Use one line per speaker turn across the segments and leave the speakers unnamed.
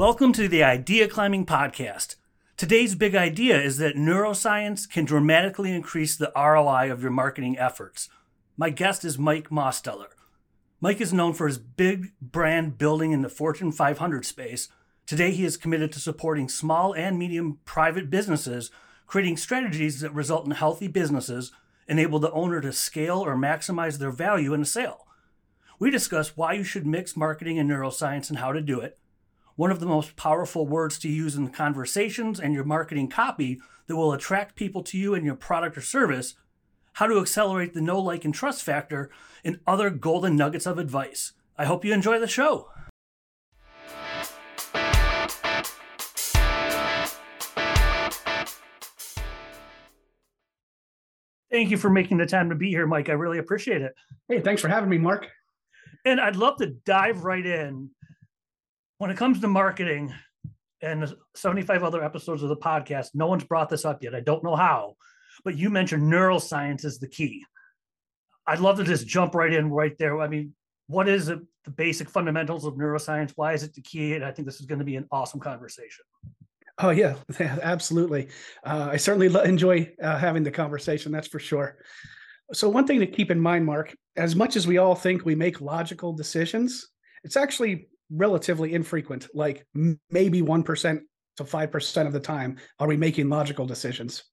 Welcome to the Idea Climbing Podcast. Today's big idea is that neuroscience can dramatically increase the ROI of your marketing efforts. My guest is Mike Mausteller. Mike is known for his big brand building in the Fortune 500 space. Today, he is committed to supporting small and medium private businesses, creating strategies that result in healthy businesses, enable the owner to scale or maximize their value in a sale. We discuss why you should mix marketing and neuroscience and how to do it one of the most powerful words to use in conversations and your marketing copy that will attract people to you and your product or service, how to accelerate the know, like, and trust factor, and other golden nuggets of advice. I hope you enjoy the show. Thank you for making the time to be here, Mike. I really appreciate it.
Hey, thanks for having me, Mark.
And I'd love to dive right in when it comes to marketing and 75 other episodes of the podcast, no one's brought this up yet. I don't know how, but you mentioned neuroscience is the key. I'd love to just jump right in right there. I mean, what is the basic fundamentals of neuroscience? Why is it the key? And I think this is going to be an awesome conversation.
Oh yeah, absolutely. Uh, I certainly enjoy uh, having the conversation. That's for sure. So one thing to keep in mind, Mark, as much as we all think we make logical decisions, it's actually relatively infrequent, like maybe 1% to 5% of the time are we making logical decisions.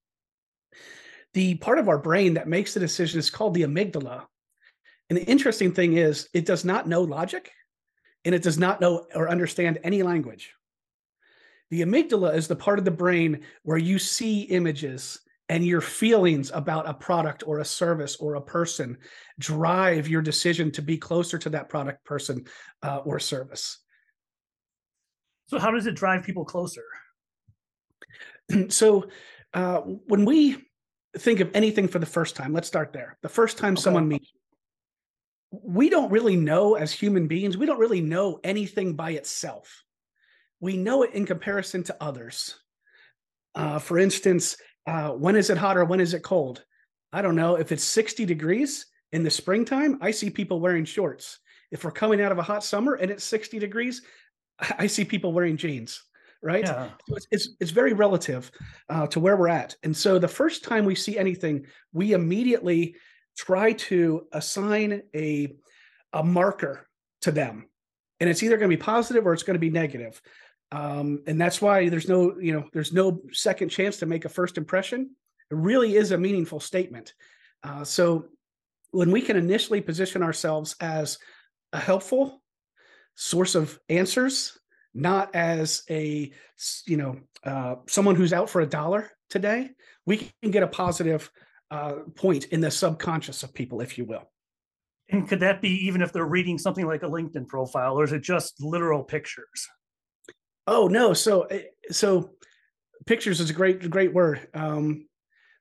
The part of our brain that makes the decision is called the amygdala. And the interesting thing is, it does not know logic and it does not know or understand any language. The amygdala is the part of the brain where you see images and your feelings about a product or a service or a person drive your decision to be closer to that product person uh, or service.
So how does it drive people closer?
So uh, when we think of anything for the first time let's start there. The first time okay. someone meets we don't really know as human beings we don't really know anything by itself. We know it in comparison to others. Uh, for instance uh, when is it hot or when is it cold? I don't know. If it's 60 degrees in the springtime, I see people wearing shorts. If we're coming out of a hot summer and it's 60 degrees, I see people wearing jeans, right? Yeah. So it's, it's, it's, very relative uh, to where we're at. And so the first time we see anything, we immediately try to assign a, a marker to them. And it's either going to be positive or it's going to be negative um, and that's why there's no you know there's no second chance to make a first impression. It really is a meaningful statement. Uh, so when we can initially position ourselves as a helpful source of answers not as a you know uh, someone who's out for a dollar today we can get a positive uh, point in the subconscious of people if you will.
And could that be even if they're reading something like a linkedin profile or is it just literal pictures
Oh no, so eh, so pictures is a great great word. Um,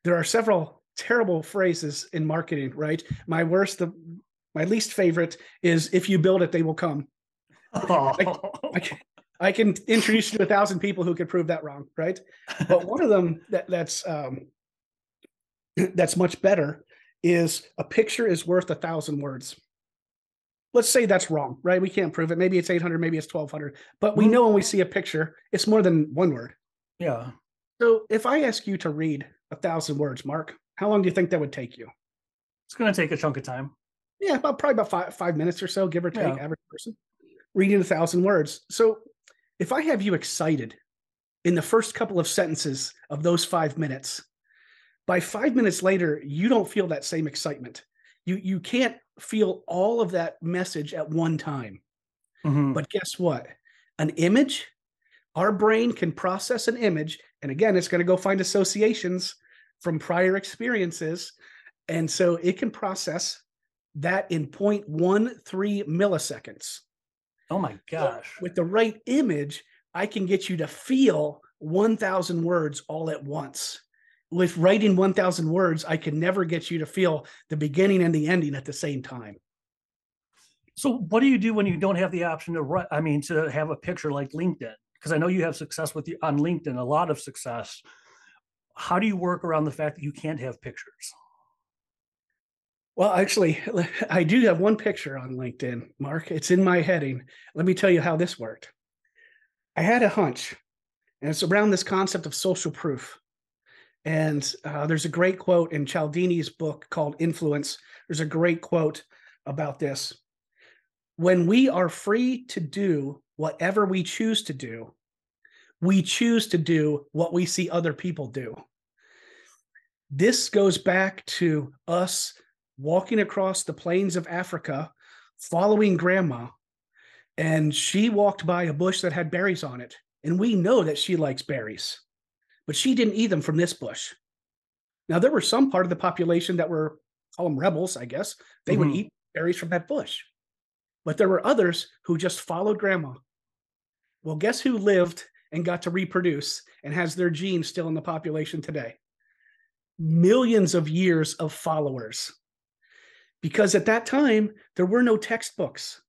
there are several terrible phrases in marketing, right? My worst, the my least favorite is "If you build it, they will come." Oh. I, I, can, I, can, introduce you to a thousand people who could prove that wrong, right? But one of them that that's um, that's much better is a picture is worth a thousand words let's say that's wrong, right? We can't prove it. Maybe it's 800, maybe it's 1200, but we mm-hmm. know when we see a picture, it's more than one word.
Yeah.
So if I ask you to read a thousand words, Mark, how long do you think that would take you?
It's going to take a chunk of time.
Yeah, about probably about five five minutes or so, give or take, yeah. average person reading a thousand words. So if I have you excited in the first couple of sentences of those five minutes, by five minutes later, you don't feel that same excitement. You you can't feel all of that message at one time. Mm-hmm. But guess what? An image, our brain can process an image. And again, it's going to go find associations from prior experiences. And so it can process that in 0.13 milliseconds.
Oh my gosh.
So with the right image, I can get you to feel 1,000 words all at once with writing 1000 words i can never get you to feel the beginning and the ending at the same time.
So what do you do when you don't have the option to write i mean to have a picture like linkedin? Because i know you have success with you on linkedin a lot of success. How do you work around the fact that you can't have pictures?
Well actually i do have one picture on linkedin mark. It's in my heading. Let me tell you how this worked. I had a hunch, and it's around this concept of social proof. And uh, there's a great quote in Cialdini's book called Influence. There's a great quote about this. When we are free to do whatever we choose to do, we choose to do what we see other people do. This goes back to us walking across the plains of Africa, following grandma, and she walked by a bush that had berries on it. And we know that she likes berries but she didn't eat them from this bush. Now there were some part of the population that were call them rebels, I guess. They mm-hmm. would eat berries from that bush. But there were others who just followed grandma. Well, guess who lived and got to reproduce and has their genes still in the population today? Millions of years of followers. Because at that time, there were no textbooks.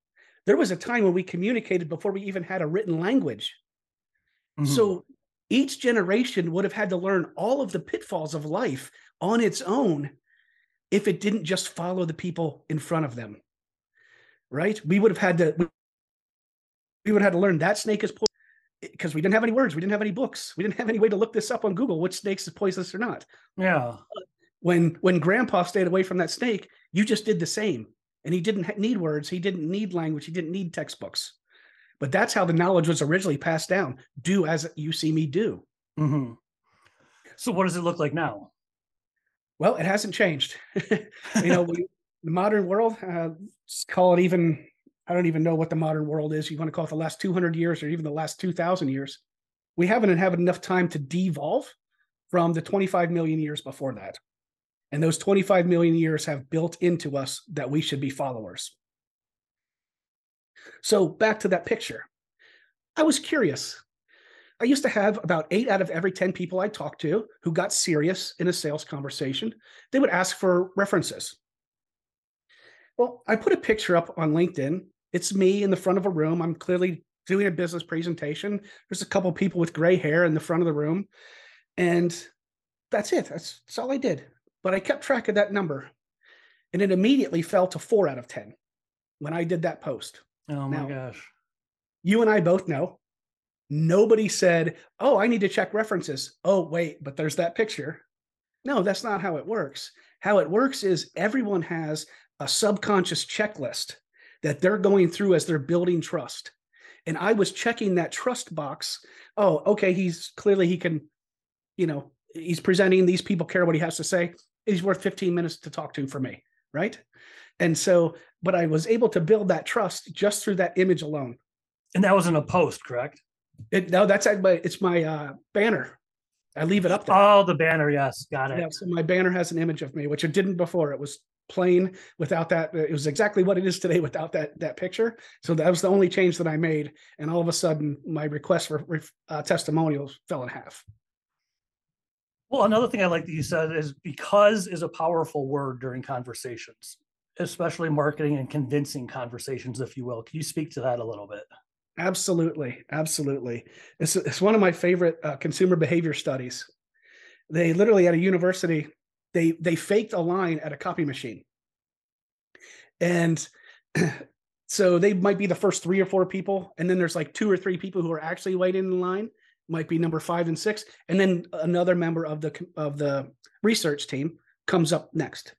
There was a time when we communicated before we even had a written language. Mm-hmm. So each generation would have had to learn all of the pitfalls of life on its own if it didn't just follow the people in front of them right? We would have had to we would have had to learn that snake is poisonous because we didn't have any words we didn't have any books we didn't have any way to look this up on google which snakes is poisonous or not.
Yeah.
When when grandpa stayed away from that snake you just did the same. And he didn't need words he didn't need language he didn't need textbooks but that's how the knowledge was originally passed down. Do as you see me do.
Mm-hmm. So, what does it look like now?
Well, it hasn't changed. you know, we, the modern world, uh, call it even, I don't even know what the modern world is. You want to call it the last 200 years or even the last 2,000 years. We haven't had enough time to devolve from the 25 million years before that. And those 25 million years have built into us that we should be followers. So back to that picture. I was curious. I used to have about eight out of every 10 people I talked to who got serious in a sales conversation, they would ask for references. Well, I put a picture up on LinkedIn. It's me in the front of a room. I'm clearly doing a business presentation. There's a couple people with gray hair in the front of the room. And that's it. That's, that's all I did. But I kept track of that number. And it immediately fell to four out of 10 when I did that post.
Oh my now, gosh.
You and I both know nobody said, Oh, I need to check references. Oh, wait, but there's that picture. No, that's not how it works. How it works is everyone has a subconscious checklist that they're going through as they're building trust. And I was checking that trust box. Oh, okay, he's clearly he can, you know, he's presenting, these people care what he has to say. He's worth 15 minutes to talk to for me, right? And so, but I was able to build that trust just through that image alone.
And that was in a post, correct?
It, no, that's my it's my uh, banner. I leave it up there.
Oh, the banner, yes, got it.
Yeah, so my banner has an image of me, which it didn't before. It was plain without that. It was exactly what it is today without that that picture. So that was the only change that I made, and all of a sudden, my request for uh, testimonials fell in half.
Well, another thing I like that you said is because is a powerful word during conversations especially marketing and convincing conversations, if you will. Can you speak to that a little bit?
Absolutely, absolutely. It's it's one of my favorite uh, consumer behavior studies. They literally at a university they they faked a line at a copy machine, and so they might be the first three or four people, and then there's like two or three people who are actually waiting in line. Might be number five and six, and then another member of the of the research team comes up next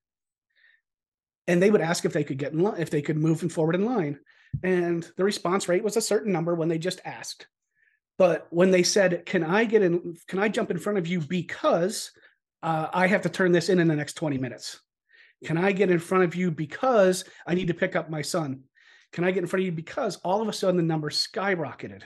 and they would ask if they could get in line, if they could move forward in line. And the response rate was a certain number when they just asked. But when they said, "Can I get in? Can I jump in front of you because uh, I have to turn this in in the next 20 minutes? Can I get in front of you because I need to pick up my son? Can I get in front of you because all of a sudden the number skyrocketed?"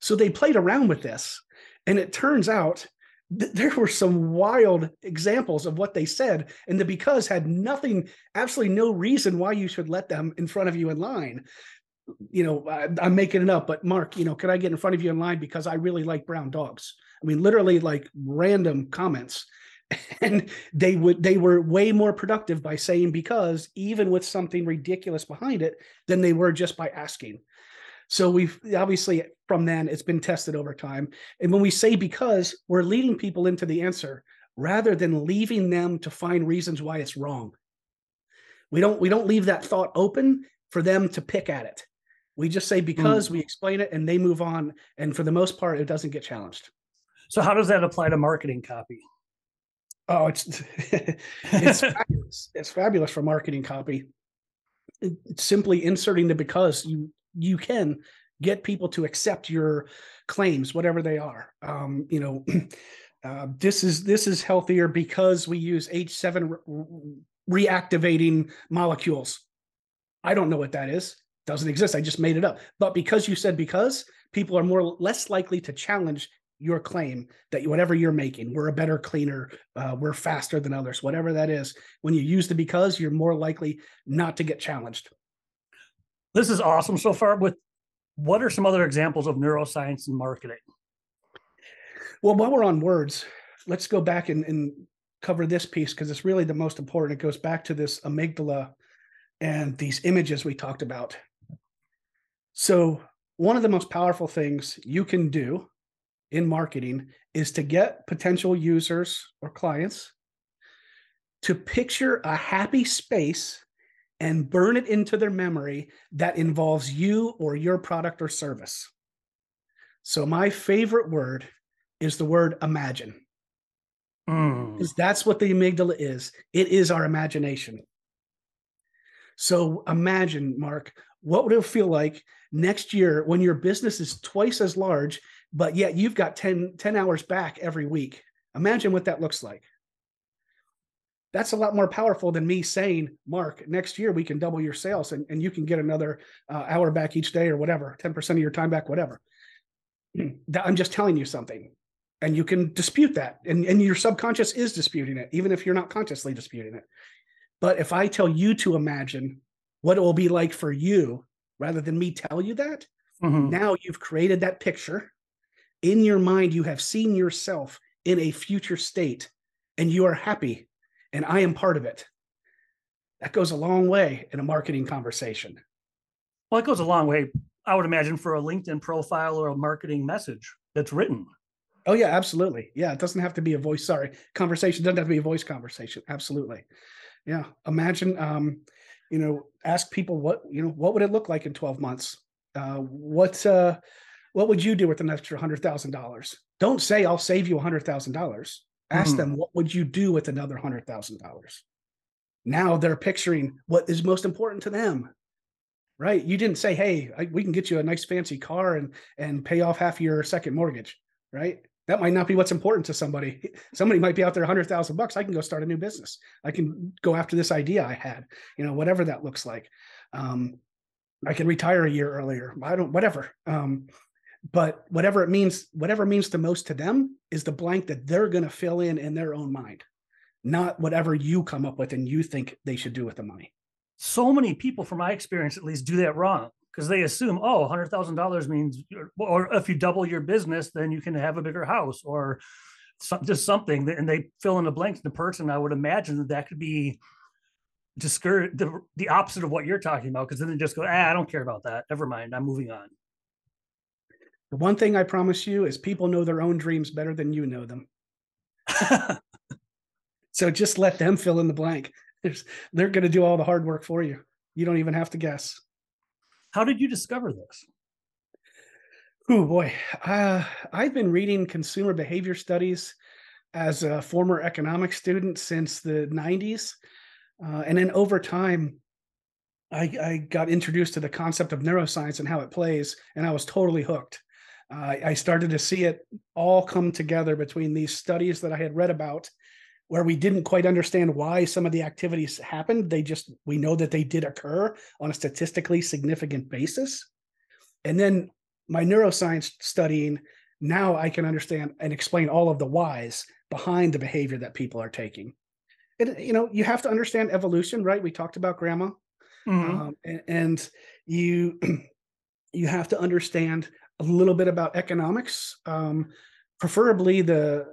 So they played around with this, and it turns out there were some wild examples of what they said and the because had nothing absolutely no reason why you should let them in front of you in line. You know I, i'm making it up but mark you know could i get in front of you in line? Because i really like brown dogs. I mean literally like random comments. And they would they were way more productive by saying because even with something ridiculous behind it than they were just by asking so we've obviously from then it's been tested over time. And when we say because, we're leading people into the answer rather than leaving them to find reasons why it's wrong. We don't we don't leave that thought open for them to pick at it. We just say because mm. we explain it and they move on. And for the most part, it doesn't get challenged.
So how does that apply to marketing copy?
Oh, it's it's fabulous. It's fabulous for marketing copy. It's simply inserting the because you you can get people to accept your claims, whatever they are. Um, you know, uh, this is this is healthier because we use H7 re- reactivating molecules. I don't know what that is. Doesn't exist. I just made it up. But because you said because, people are more less likely to challenge your claim that whatever you're making, we're a better cleaner, uh, we're faster than others, whatever that is. When you use the because, you're more likely not to get challenged.
This is awesome so far. With what are some other examples of neuroscience and marketing?
Well, while we're on words, let's go back and, and cover this piece because it's really the most important. It goes back to this amygdala and these images we talked about. So, one of the most powerful things you can do in marketing is to get potential users or clients to picture a happy space and burn it into their memory that involves you or your product or service. So, my favorite word is the word imagine.
Mm.
Because that's what the amygdala is it is our imagination. So, imagine, Mark, what would it feel like next year when your business is twice as large but yet you've got 10, 10 hours back every week. Imagine what that looks like. That's a lot more powerful than me saying, Mark, next year we can double your sales and, and you can get another uh, hour back each day or whatever, 10% of your time back, whatever. I'm just telling you something. And you can dispute that. And, and your subconscious is disputing it, even if you're not consciously disputing it. But if I tell you to imagine what it will be like for you, rather than me tell you that, mm-hmm. now you've created that picture in your mind you have seen yourself in a future state and you are happy and i am part of it. That goes a long way in a marketing conversation.
Well it goes a long way i would imagine for a linkedin profile or a marketing message that's written.
Oh yeah absolutely. Yeah it doesn't have to be a voice sorry conversation doesn't have to be a voice conversation absolutely. Yeah imagine um you know ask people what you know what would it look like in 12 months? Uh what uh what would you do with an extra hundred thousand dollars? Don't say I'll save you a hundred thousand dollars. Ask mm-hmm. them what would you do with another hundred thousand dollars. Now they're picturing what is most important to them, right? You didn't say, "Hey, I, we can get you a nice fancy car and and pay off half your second mortgage," right? That might not be what's important to somebody. Somebody might be out there, hundred thousand bucks. I can go start a new business. I can go after this idea I had. You know, whatever that looks like. Um, I can retire a year earlier. I don't, whatever. Um, but whatever it means whatever means the most to them is the blank that they're going to fill in in their own mind not whatever you come up with and you think they should do with the money.
So many people from my experience at least do that wrong because they assume oh $100000 means or if you double your business then you can have a bigger house or some, just something and they fill in the blanks. The person i would imagine that that could be discourage the, the opposite of what you're talking about because then they just go ah, i don't care about that. Never mind. I'm moving on
the one thing I promise you is people know their own dreams better than you know them. so just let them fill in the blank. There's, they're going to do all the hard work for you. You don't even have to guess.
How did you discover this?
Oh boy, uh, I've been reading consumer behavior studies as a former economics student since the 90s. Uh, and then over time, I, I, got introduced to the concept of neuroscience and how it plays, and I was totally hooked uh, I started to see it all come together between these studies that I had read about, where we didn't quite understand why some of the activities happened. They just, we know that they did occur on a statistically significant basis. And then my neuroscience studying, now I can understand and explain all of the whys behind the behavior that people are taking. And, you know, you have to understand evolution, right? We talked about grandma. Mm-hmm. Um, and, and you, you have to understand a little bit about economics, um, preferably the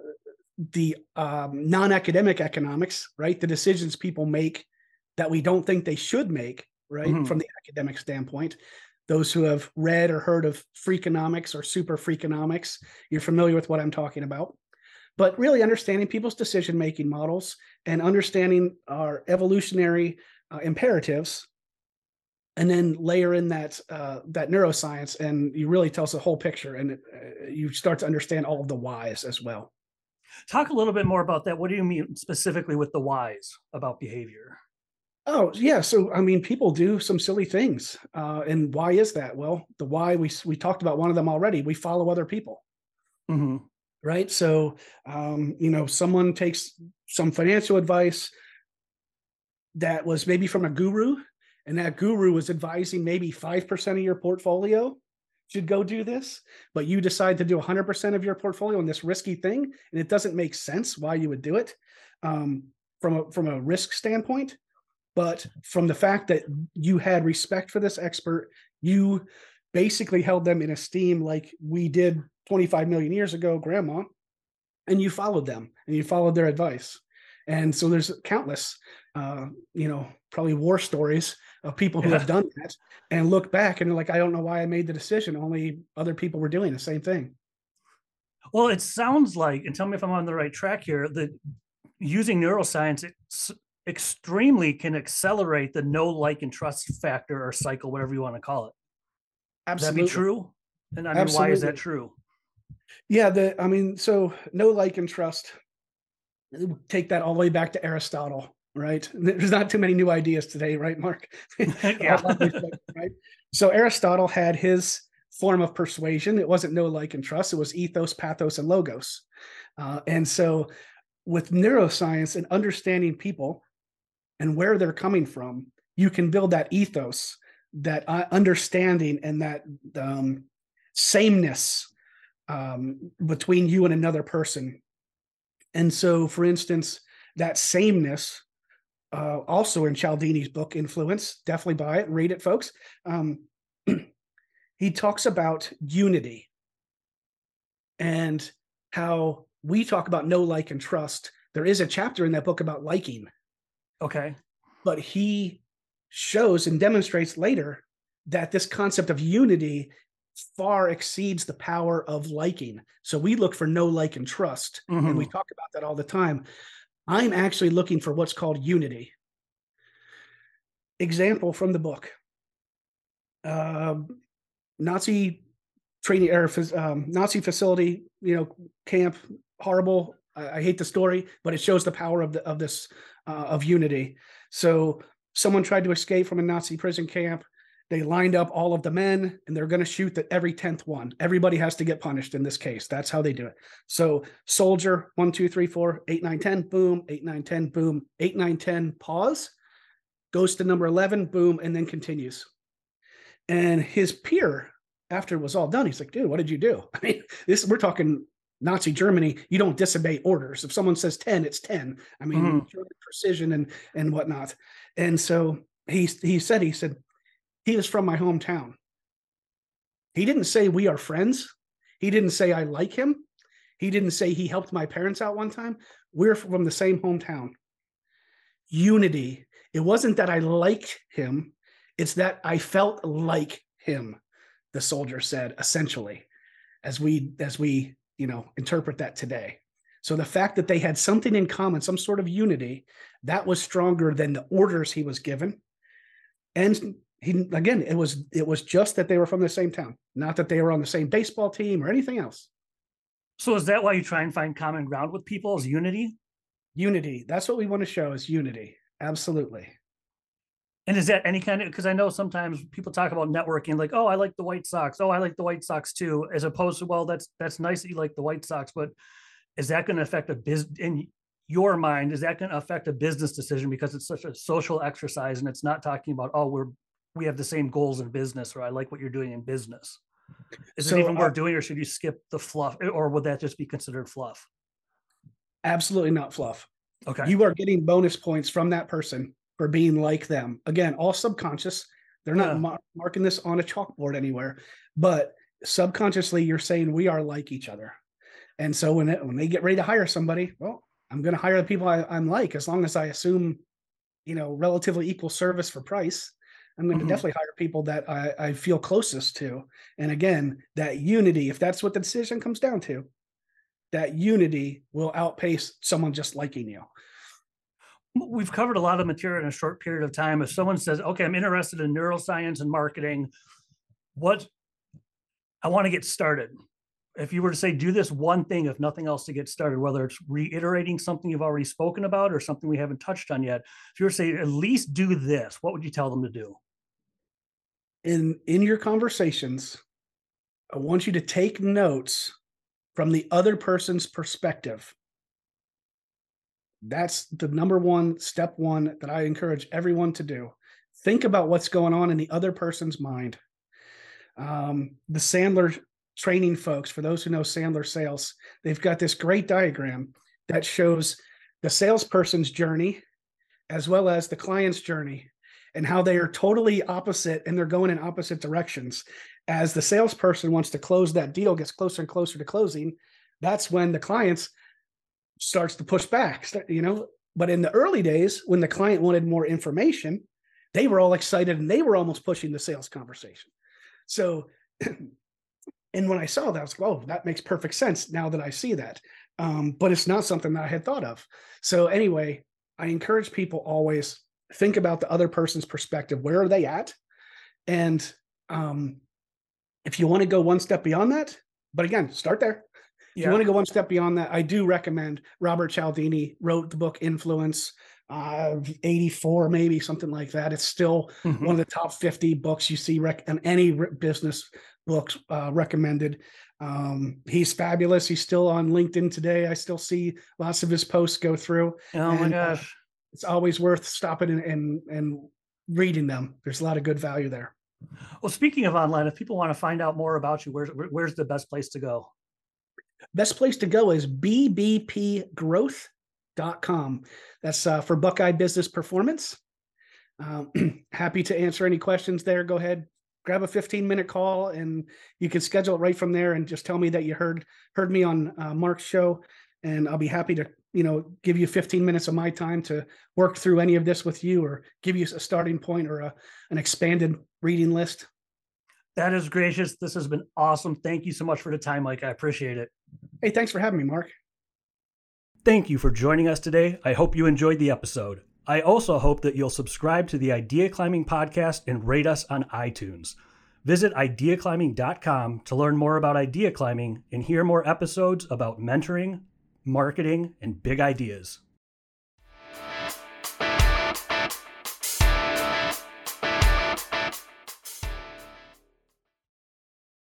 the um, non-academic economics, right? The decisions people make that we don't think they should make, right, mm-hmm. from the academic standpoint. Those who have read or heard of freakonomics or super freakonomics, you're familiar with what I'm talking about. But really understanding people's decision making models and understanding our evolutionary uh, imperatives and then layer in that uh, that neuroscience, and you really tell us the whole picture, and uh, you start to understand all of the whys as well.
Talk a little bit more about that. What do you mean specifically with the whys about behavior?
Oh yeah, so I mean, people do some silly things, uh, and why is that? Well, the why we we talked about one of them already. We follow other people,
mm-hmm.
right? So um, you know, someone takes some financial advice that was maybe from a guru, and that guru was advising maybe five percent of your portfolio should go do this, but you decide to do 100% of your portfolio on this risky thing, and it doesn't make sense why you would do it um, from a from a risk standpoint but from the fact that you had respect for this expert, you basically held them in esteem like we did 25 million years ago, grandma, and you followed them and you followed their advice. And so there's countless, uh, you know, probably war stories of people who yeah. have done that and look back and like, I don't know why I made the decision. Only other people were doing the same thing.
Well, it sounds like, and tell me if I'm on the right track here, that using neuroscience extremely can accelerate the know like and trust factor or cycle whatever you want to call it
absolutely
that be true and i mean absolutely. why is that true
yeah the i mean so know like and trust take that all the way back to aristotle right? There's not too many new ideas today right mark? Yeah. right? So aristotle had his form of persuasion. It wasn't know like and trust. It was ethos pathos and logos. Uh, and so with neuroscience and understanding people and where they're coming from, you can build that ethos, that uh, understanding, and that um, sameness um, between you and another person. And so, for instance, that sameness, uh, also in Cialdini's book, Influence, definitely buy it, read it, folks. Um, he talks about unity and how we talk about know like, and trust. There is a chapter in that book about liking
Okay.
But he shows and demonstrates later that this concept of unity far exceeds the power of liking. So we look for know like, and trust. Mm-hmm. And we mm-hmm. talk about that all the time. I'm actually looking for what's called unity. Example from the book uh, Nazi training or um, Nazi facility, you know, camp, horrible. I, I, hate the story, but it shows the power of the of this uh, of unity. So someone tried to escape from a Nazi prison camp. They lined up all of the men and they're going to shoot at every 10th one. Everybody has to get punished in this case. That's how they do it. So soldier, one, two, three, four, eight, nine, 10, boom, eight, nine, 10, boom, eight, nine, 10, pause, goes to number 11, boom, and then continues. And his peer, after it was all done, he's like, dude, what did you do? I mean, this, we're talking Nazi Germany, you don't disobey orders. If someone says 10, it's 10. I mean, mm-hmm. precision and and whatnot. And so he he said, he said, he was from my hometown. He didn't say we are friends. He didn't say I like him. He didn't say he helped my parents out one time. We're from the same hometown. Unity. It wasn't that I liked him, it's that I felt like him, the soldier said, essentially, as we as we you know interpret that today so the fact that they had something in common some sort of unity that was stronger than the orders he was given and he again it was it was just that they were from the same town not that they were on the same baseball team or anything else
so is that why you try and find common ground with people is unity
unity that's what we want to show is unity absolutely
and is that any kind of because I know sometimes people talk about networking like, oh, I like the White Sox. Oh, I like the White Sox too, as opposed to, well, that's that's nice that you like the White Sox, but is that going to affect a business in your mind? Is that going to affect a business decision because it's such a social exercise and it's not talking about, oh, we're we have the same goals in business or I like what you're doing in business. Is so, it even uh, worth doing or should you skip the fluff or would that just be considered fluff?
Absolutely not fluff.
Okay.
You are getting bonus points from that person for being like them. Again, all subconscious. They're not yeah. mar- marking this on a chalkboard anywhere, but subconsciously you're saying we are like each other. And so when it, when they get ready to hire somebody, well, I'm going to hire the people I, am like as long as I assume, you know, relatively equal service for price. I'm going mm-hmm. to definitely hire people that I, I feel closest to. And again, that unity, if that's what the decision comes down to, that unity will outpace someone just liking you.
we've covered a lot of material in a short period of time. If someone says, okay, I'm interested in neuroscience and marketing, what I want to get started. If you were to say, do this one thing, if nothing else to get started, whether it's reiterating something you've already spoken about or something we haven't touched on yet, if you were to say, at least do this, what would you tell them to do?
In in your conversations, I want you to take notes from the other person's perspective. That's the number one step one that I encourage everyone to do. Think about what's going on in the other person's mind. Um, the Sandler training folks, for those who know Sandler sales, they've got this great diagram that shows the salesperson's journey as well as the client's journey and how they are totally opposite and they're going in opposite directions. As the salesperson wants to close that deal, gets closer and closer to closing, that's when the clients starts to push back, you know. But in the early days, when the client wanted more information, they were all excited and they were almost pushing the sales conversation. So, and when I saw that, I was like, oh, that makes perfect sense now that I see that. Um, but it's not something that I had thought of. So, anyway, I encourage people always think about the other person's perspective. Where are they at? And um, if you want to go one step beyond that, but again, start there. If yeah. you want to go one step beyond that, I do recommend Robert Cialdini wrote the book Influence, uh, 84, maybe something like that. It's still mm-hmm. one of the top 50 books you see rec- in any business books uh, recommended. Um, he's fabulous. He's still on LinkedIn today. I still see lots of his posts go through.
Oh and, my uh, gosh.
It's always worth stopping and, and, and reading them. There's a lot of good value there.
Well, speaking of online, if people want to find out more about you, where's where's the best place to go?
Best place to go is bbpgrowth.com. That's uh, for Buckeye Business Performance. Um, happy to answer any questions there. Go ahead, grab a 15 minute call, and you can schedule it right from there. And just tell me that you heard heard me on uh, Mark's show, and I'll be happy to you know give you 15 minutes of my time to work through any of this with you, or give you a starting point or a, an expanded reading list.
That is gracious. This has been awesome. Thank you so much for the time, Mike. I appreciate it.
Hey, thanks for having me, Mark.
Thank you for joining us today. I hope you enjoyed the episode. I also hope that you'll subscribe to the Idea Climbing podcast and rate us on iTunes. Visit ideaclimbing.com to learn more about idea climbing and hear more episodes about mentoring, marketing, and big ideas.